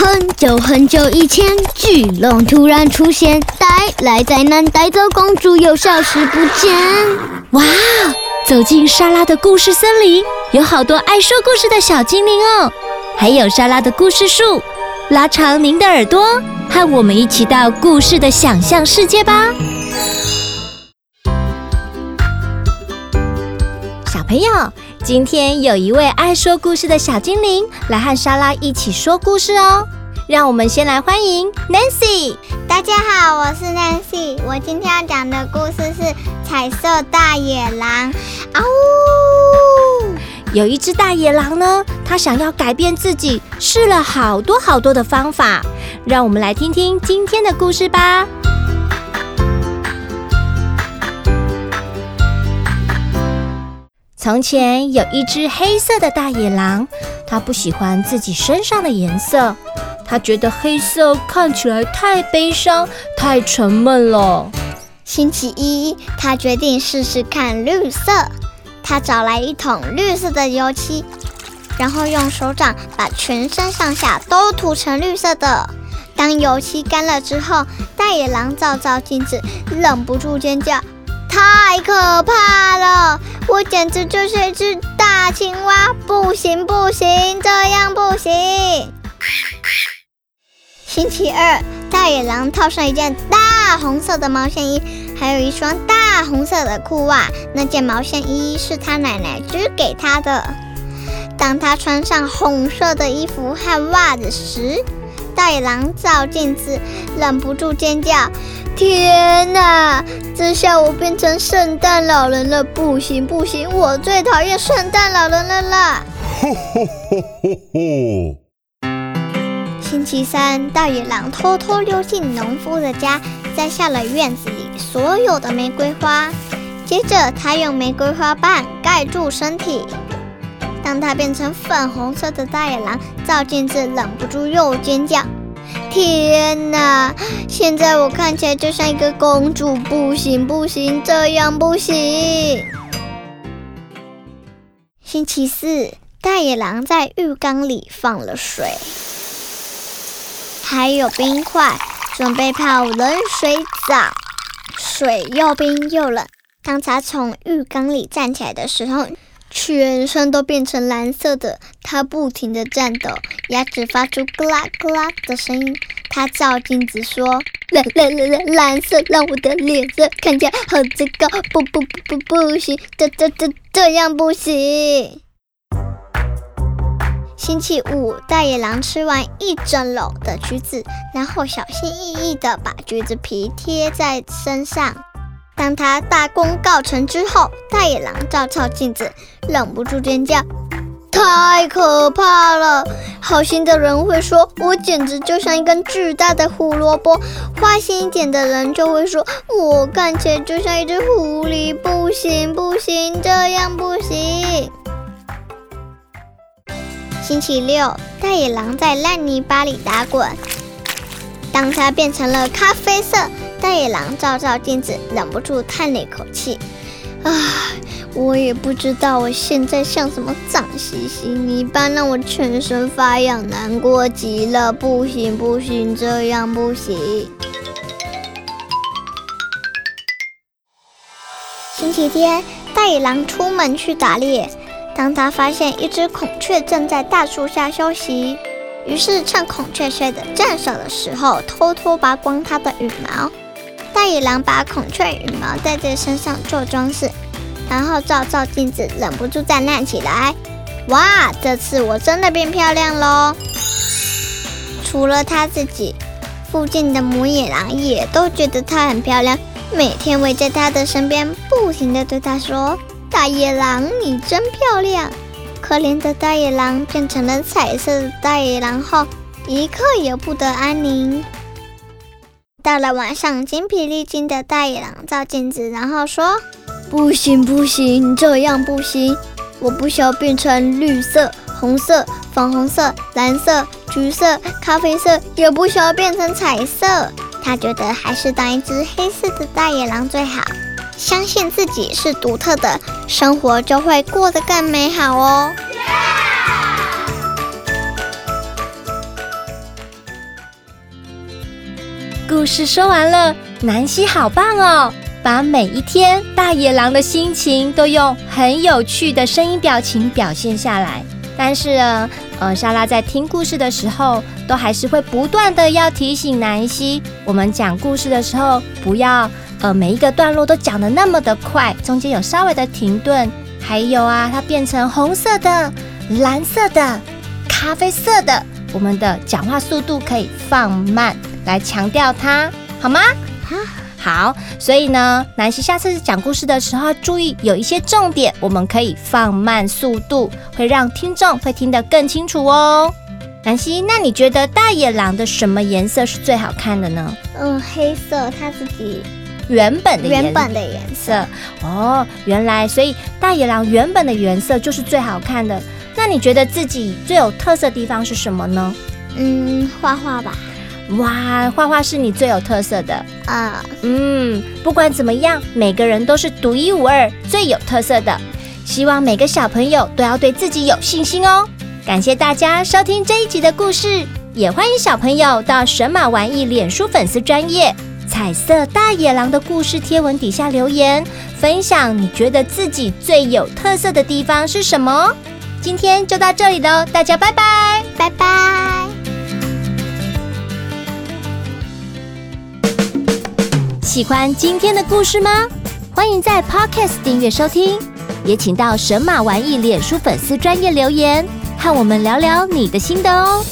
很久很久以前，巨龙突然出现，带来灾难，带走公主，又消失不见。哇！走进莎拉的故事森林，有好多爱说故事的小精灵哦，还有莎拉的故事树。拉长您的耳朵，和我们一起到故事的想象世界吧。小朋友，今天有一位爱说故事的小精灵来和莎拉一起说故事哦。让我们先来欢迎 Nancy。大家好，我是 Nancy。我今天要讲的故事是《彩色大野狼》。啊呜！有一只大野狼呢，它想要改变自己，试了好多好多的方法。让我们来听听今天的故事吧。从前有一只黑色的大野狼，它不喜欢自己身上的颜色，它觉得黑色看起来太悲伤、太沉闷了。星期一，它决定试试看绿色。它找来一桶绿色的油漆，然后用手掌把全身上下都涂成绿色的。当油漆干了之后，大野狼照照镜子，忍不住尖叫。太可怕了！我简直就是一只大青蛙！不行不行，这样不行。星期二，大野狼套上一件大红色的毛线衣，还有一双大红色的裤袜。那件毛线衣是他奶奶织给他的。当他穿上红色的衣服和袜子时，大野狼照镜子，忍不住尖叫。天哪！这下我变成圣诞老人了！不行不行，我最讨厌圣诞老人了啦！吼吼吼吼吼！星期三，大野狼偷偷溜进农夫的家，摘下了院子里所有的玫瑰花。接着，他用玫瑰花瓣盖住身体。当他变成粉红色的大野狼，照镜子忍不住又尖叫。天哪！现在我看起来就像一个公主，不行不行，这样不行。星期四，大野狼在浴缸里放了水，还有冰块，准备泡冷水澡。水又冰又冷。当他从浴缸里站起来的时候，全身都变成蓝色的，他不停地颤抖，牙齿发出咯啦咯啦的声音。他照镜子说：“蓝蓝蓝蓝蓝色，让我的脸色看起来好糟糕，不不不不不行，这这这这样不行。”星期五，大野狼吃完一整篓的橘子，然后小心翼翼地把橘子皮贴在身上。当他大功告成之后，大野狼照照镜子，忍不住尖叫：“太可怕了！”好心的人会说：“我简直就像一根巨大的胡萝卜。”坏心一点的人就会说：“我看起来就像一只狐狸。”不行不行，这样不行。星期六，大野狼在烂泥巴里打滚。当他变成了咖啡色。大野狼照照镜子，忍不住叹了一口气：“唉，我也不知道我现在像什么脏兮兮泥巴，让我全身发痒，难过极了。不行不行，这样不行。”星期天，大野狼出门去打猎。当他发现一只孔雀正在大树下休息，于是趁孔雀睡得正熟的时候，偷偷拔光它的羽毛。大野狼把孔雀羽毛戴在身上做装饰，然后照照镜子，忍不住赞叹起来：“哇，这次我真的变漂亮喽！”除了他自己，附近的母野狼也都觉得她很漂亮，每天围在她的身边，不停地对她说：“大野狼，你真漂亮！”可怜的大野狼变成了彩色的大野狼后，一刻也不得安宁。到了晚上，精疲力尽的大野狼照镜子，然后说：“不行，不行，这样不行！我不需要变成绿色、红色、粉红色、蓝色、橘色、咖啡色，也不需要变成彩色。他觉得还是当一只黑色的大野狼最好。相信自己是独特的，生活就会过得更美好哦。”故事说完了，南希好棒哦，把每一天大野狼的心情都用很有趣的声音表情表现下来。但是呢，呃，莎拉在听故事的时候，都还是会不断的要提醒南希，我们讲故事的时候，不要呃每一个段落都讲得那么的快，中间有稍微的停顿。还有啊，它变成红色的、蓝色的、咖啡色的，我们的讲话速度可以放慢，来强调它，好吗？好，所以呢，南希下次讲故事的时候，注意有一些重点，我们可以放慢速度，会让听众会听得更清楚哦。南希，那你觉得大野狼的什么颜色是最好看的呢？嗯，黑色，它自己原本的原本的颜色。哦，原来，所以大野狼原本的颜色就是最好看的。那你觉得自己最有特色的地方是什么呢？嗯，画画吧。哇，画画是你最有特色的啊！嗯，不管怎么样，每个人都是独一无二、最有特色的。希望每个小朋友都要对自己有信心哦。感谢大家收听这一集的故事，也欢迎小朋友到神马玩意脸书粉丝专业彩色大野狼的故事贴文底下留言，分享你觉得自己最有特色的地方是什么。今天就到这里喽，大家拜拜，拜拜。喜欢今天的故事吗？欢迎在 Podcast 订阅收听，也请到神马玩意脸书粉丝专业留言，和我们聊聊你的心得哦。